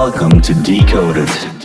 Welcome to Decoded.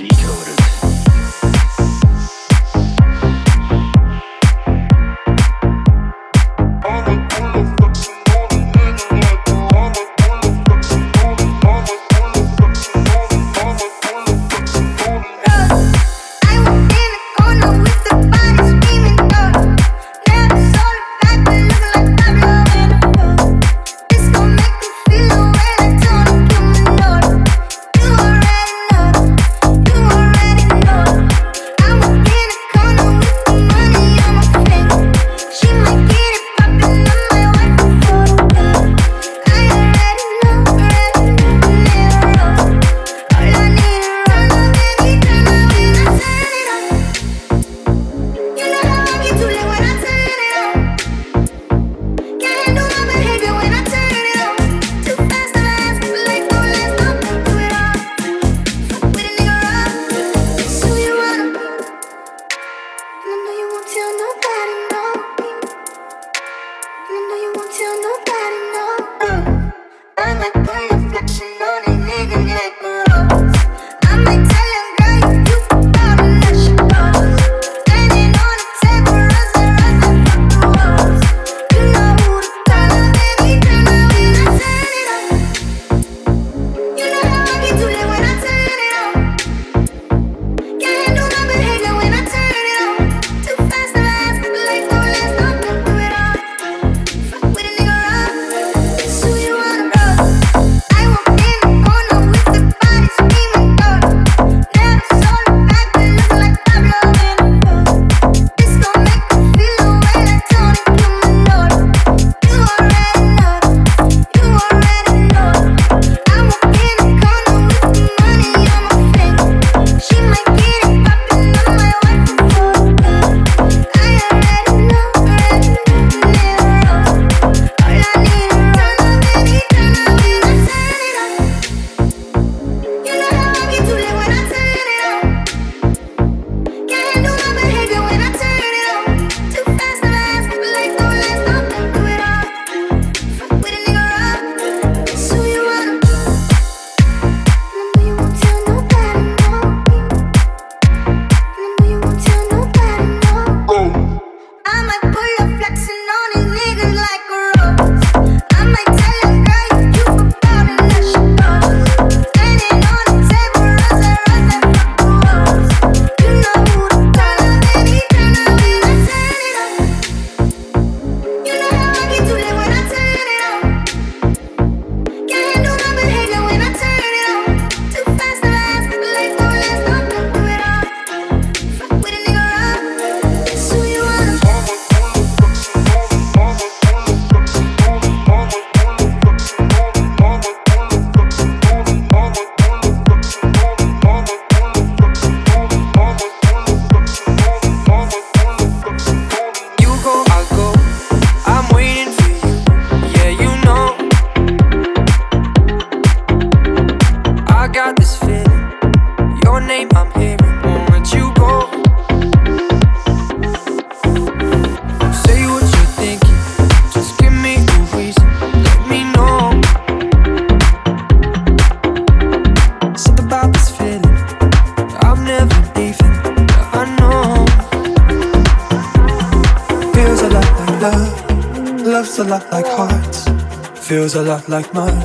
Feels a lot like mine.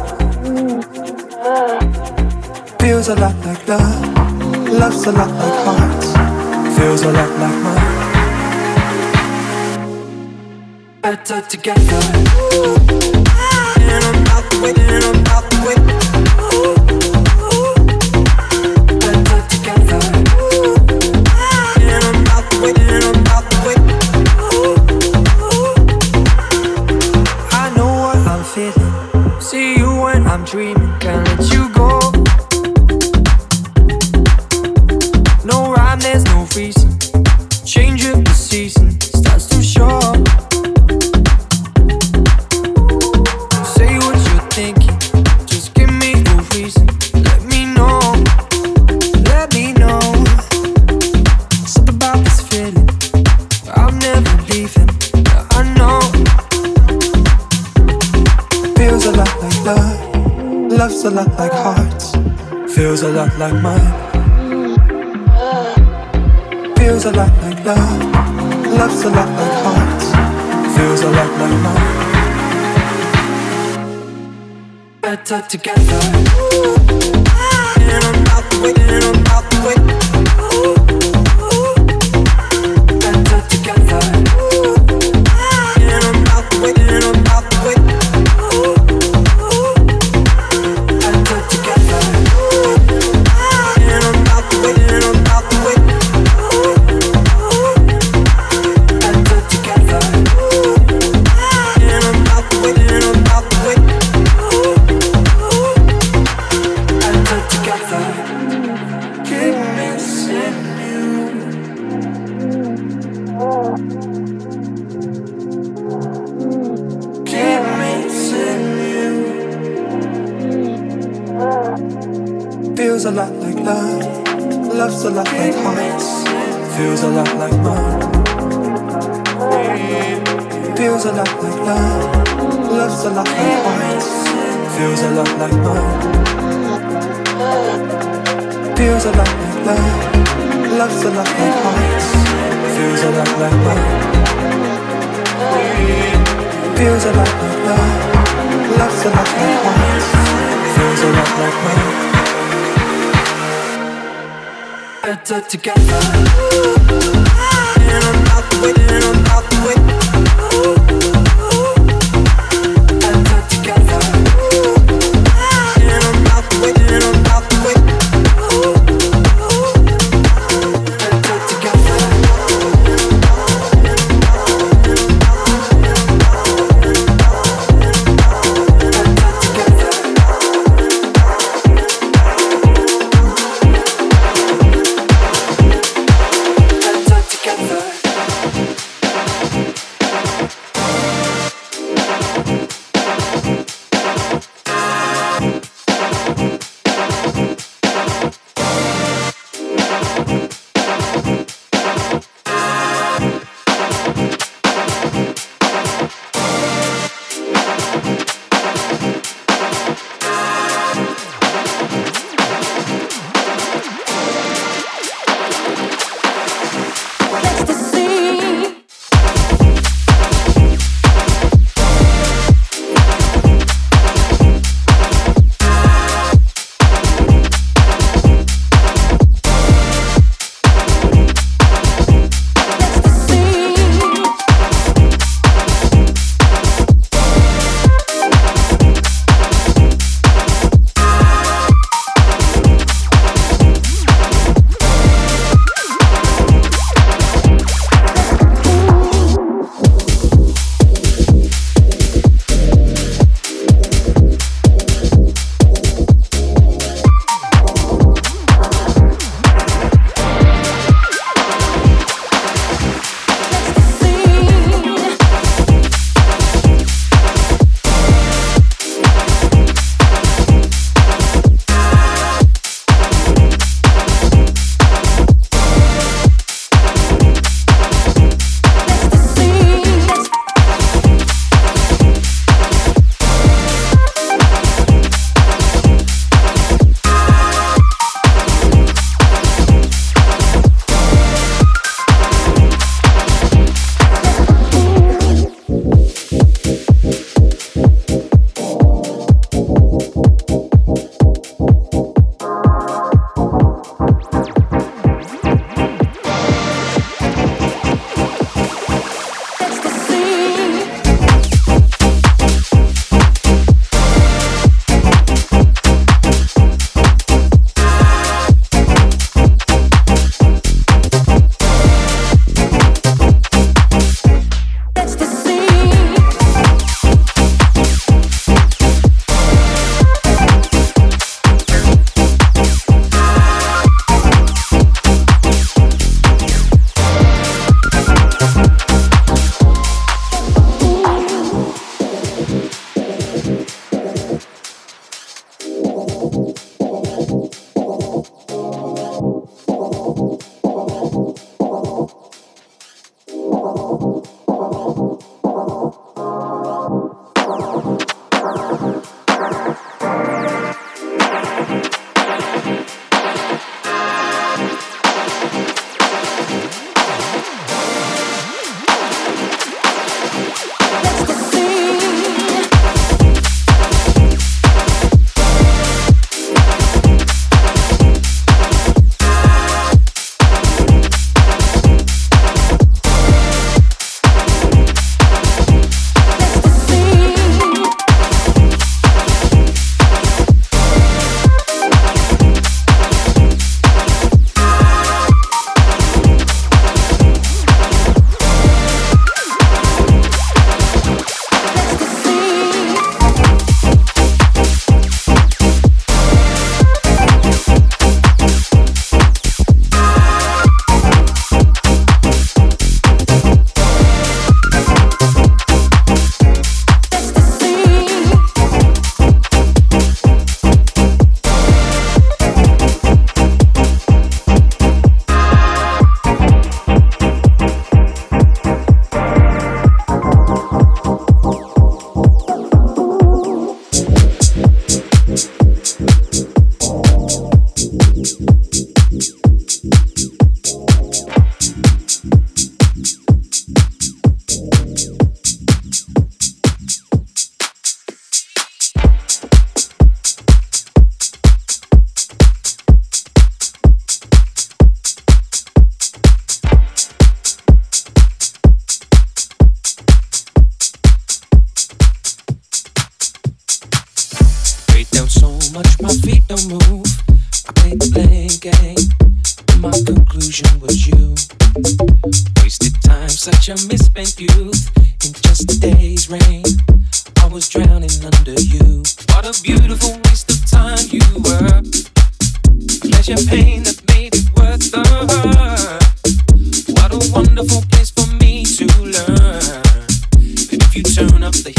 Feels a lot like love. Love's a lot like hearts. Feels a lot like mine. Better together. And I'm out the together. Better together, and I'm not the way, and I'm not.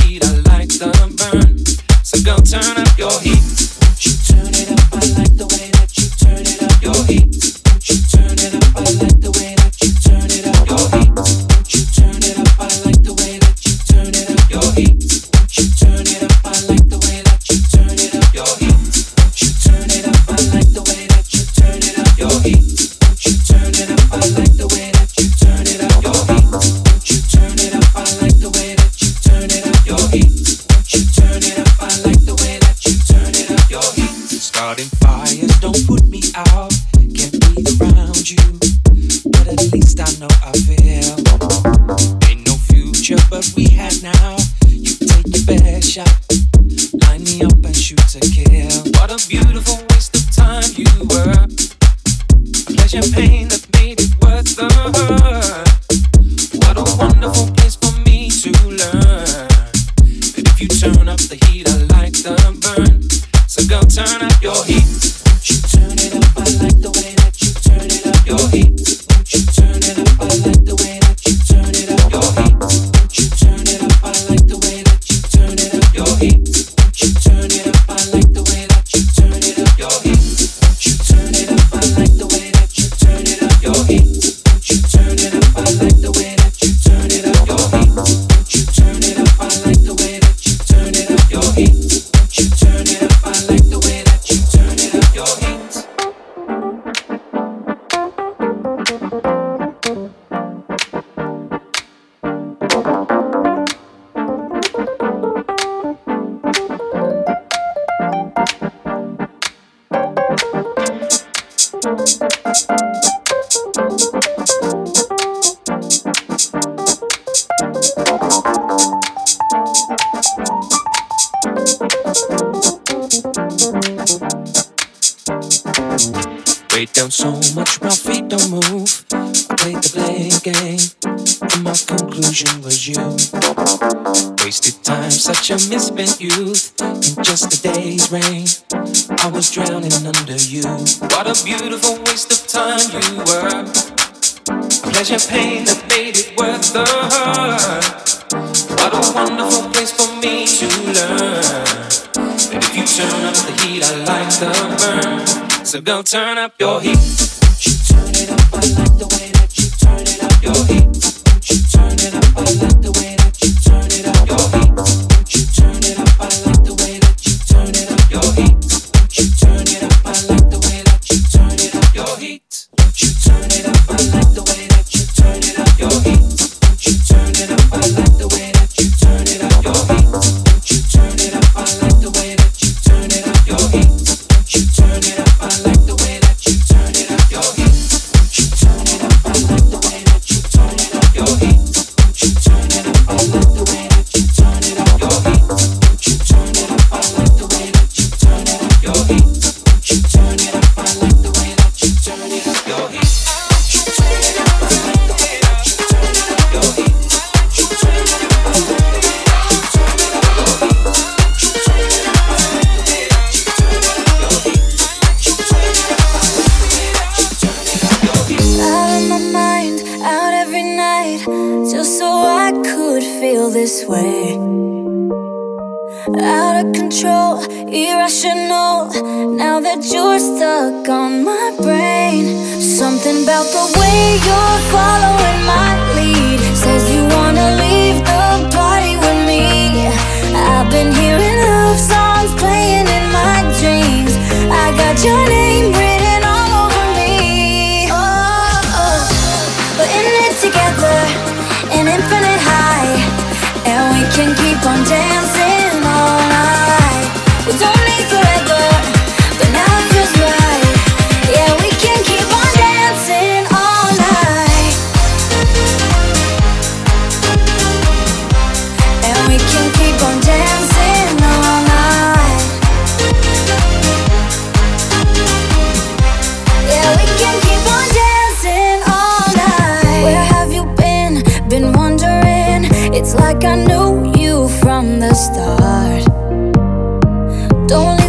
heat, I like the burn. So go turn up your heat. wonderful. Down so much, my feet don't move. I played the blame game, and my conclusion was you. Wasted time, such a misspent youth. In just a day's rain, I was drowning under you. What a beautiful waste of time you were. A pleasure, pain that made it worth the hurt. What a wonderful place for me to learn. And if you turn up the heat, I like the so go turn up your heat. know now that you're stuck on my brain. Something about the way you're following my lead says you wanna leave the party with me. I've been hearing love songs playing in my dreams. I got your name written. heart. Don't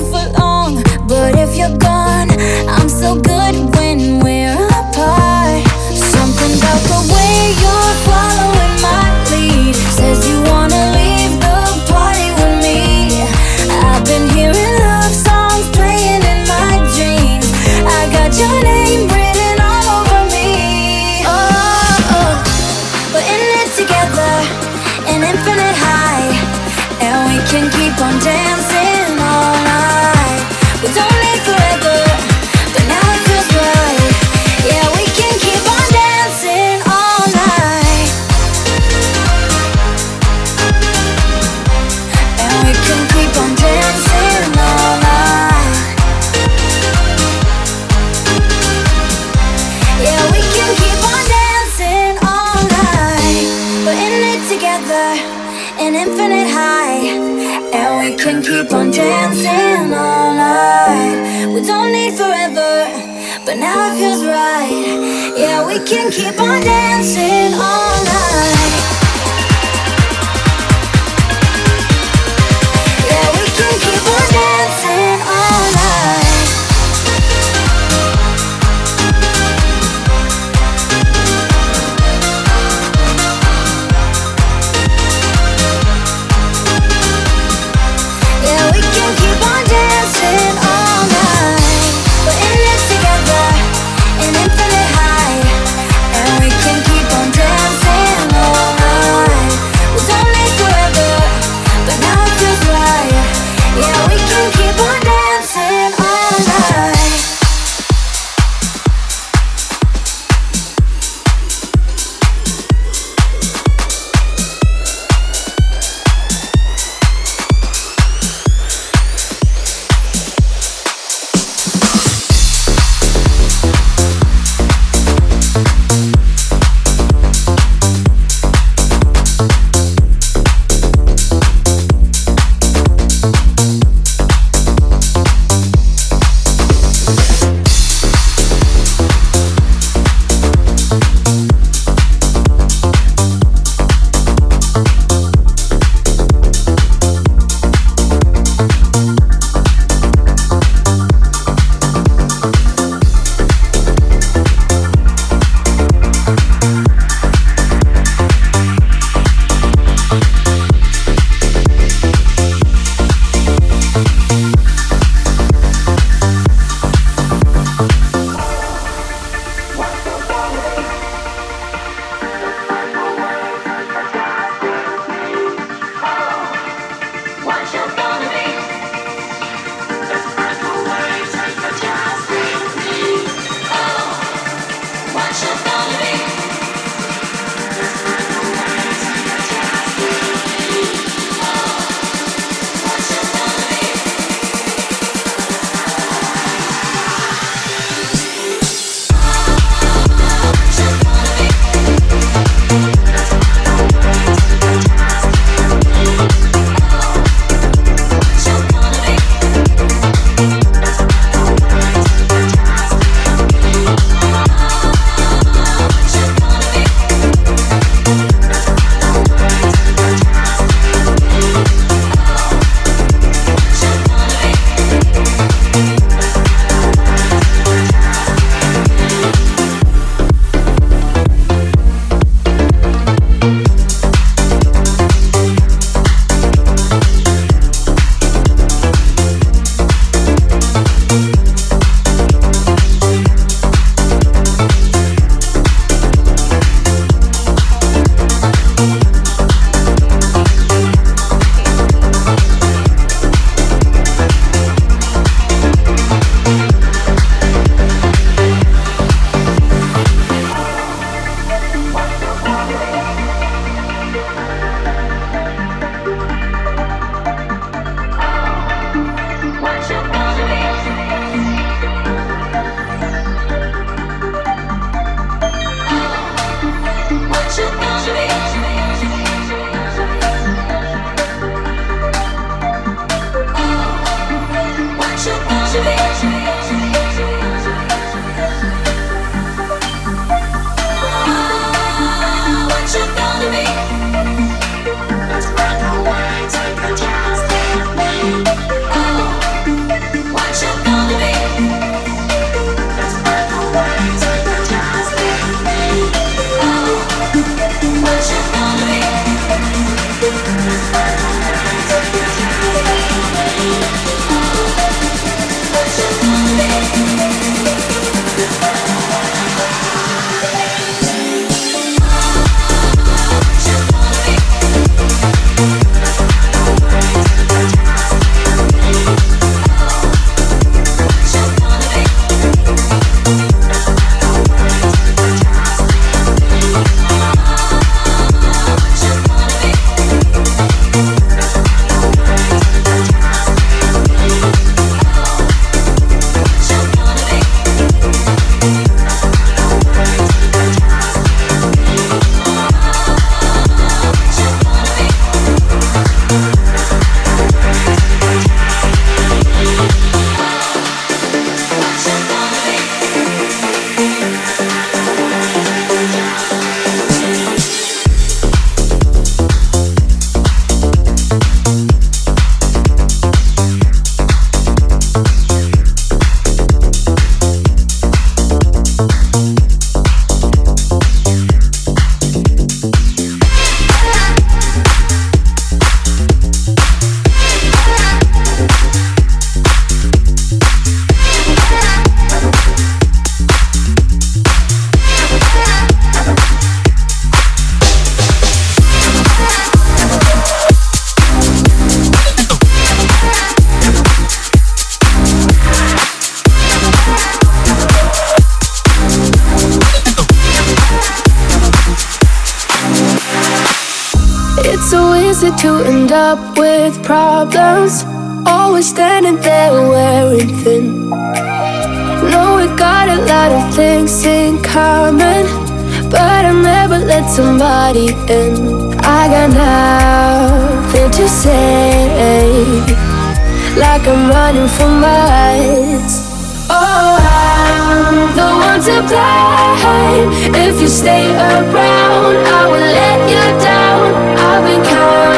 together, an infinite high, and we can keep on dancing all night. We don't need forever, but now it feels right. Yeah, we can keep on dancing all night. Problems. Always standing there wearing thin. Know we got a lot of things in common, but I never let somebody in. I got nothing to say, like I'm running for miles. Oh, I'm the one to blame. If you stay around, I will let you down. I've been counting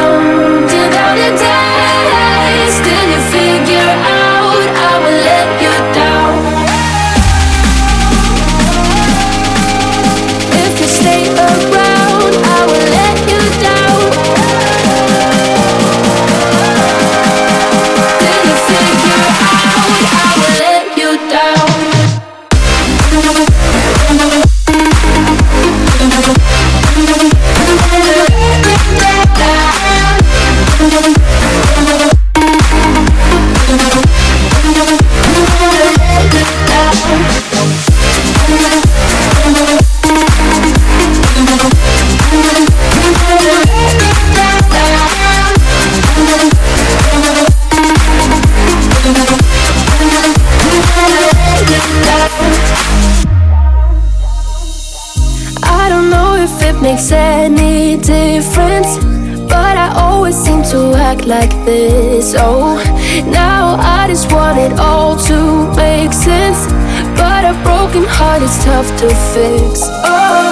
heart is tough to fix. Oh,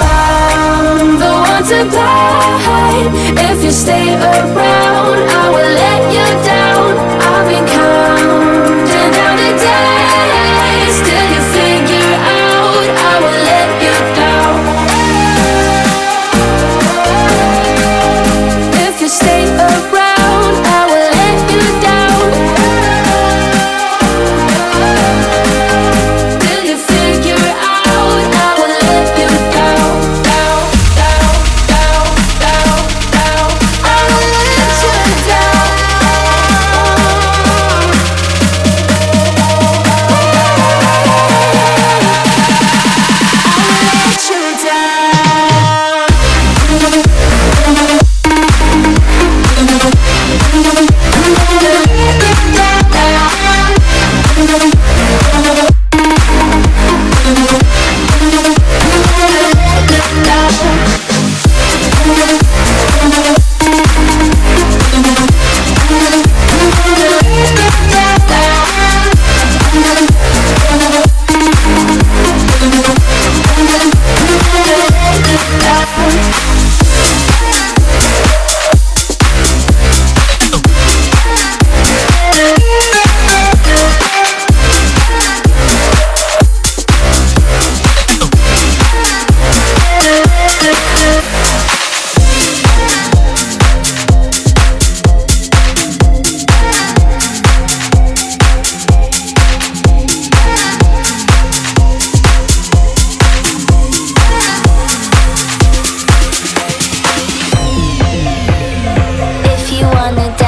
I'm the one to blame. If you stay around, I will let you down. I've been counting down the days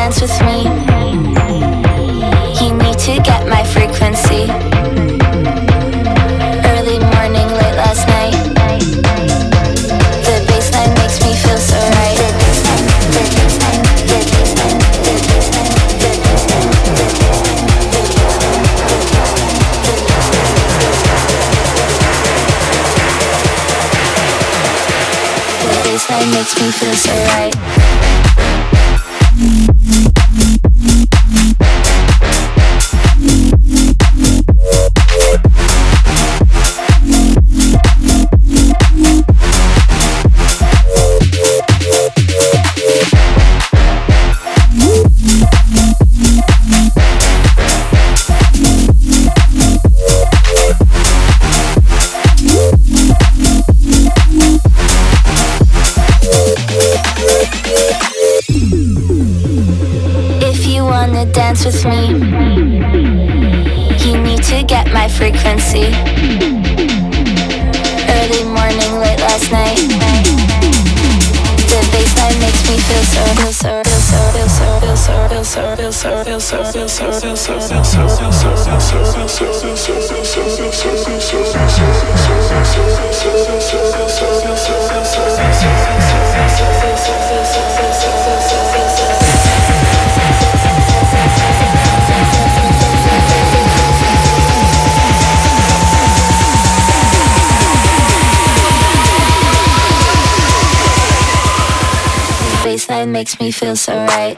dance with me, with me, you need to get my frequency. Early morning, late last night. The baseline makes me feel so, feel so, feel so, feel so, feel so, feel so, feel so, feel so, feel so, feel so, feel so, feel so, feel so. Baseline makes me feel so right.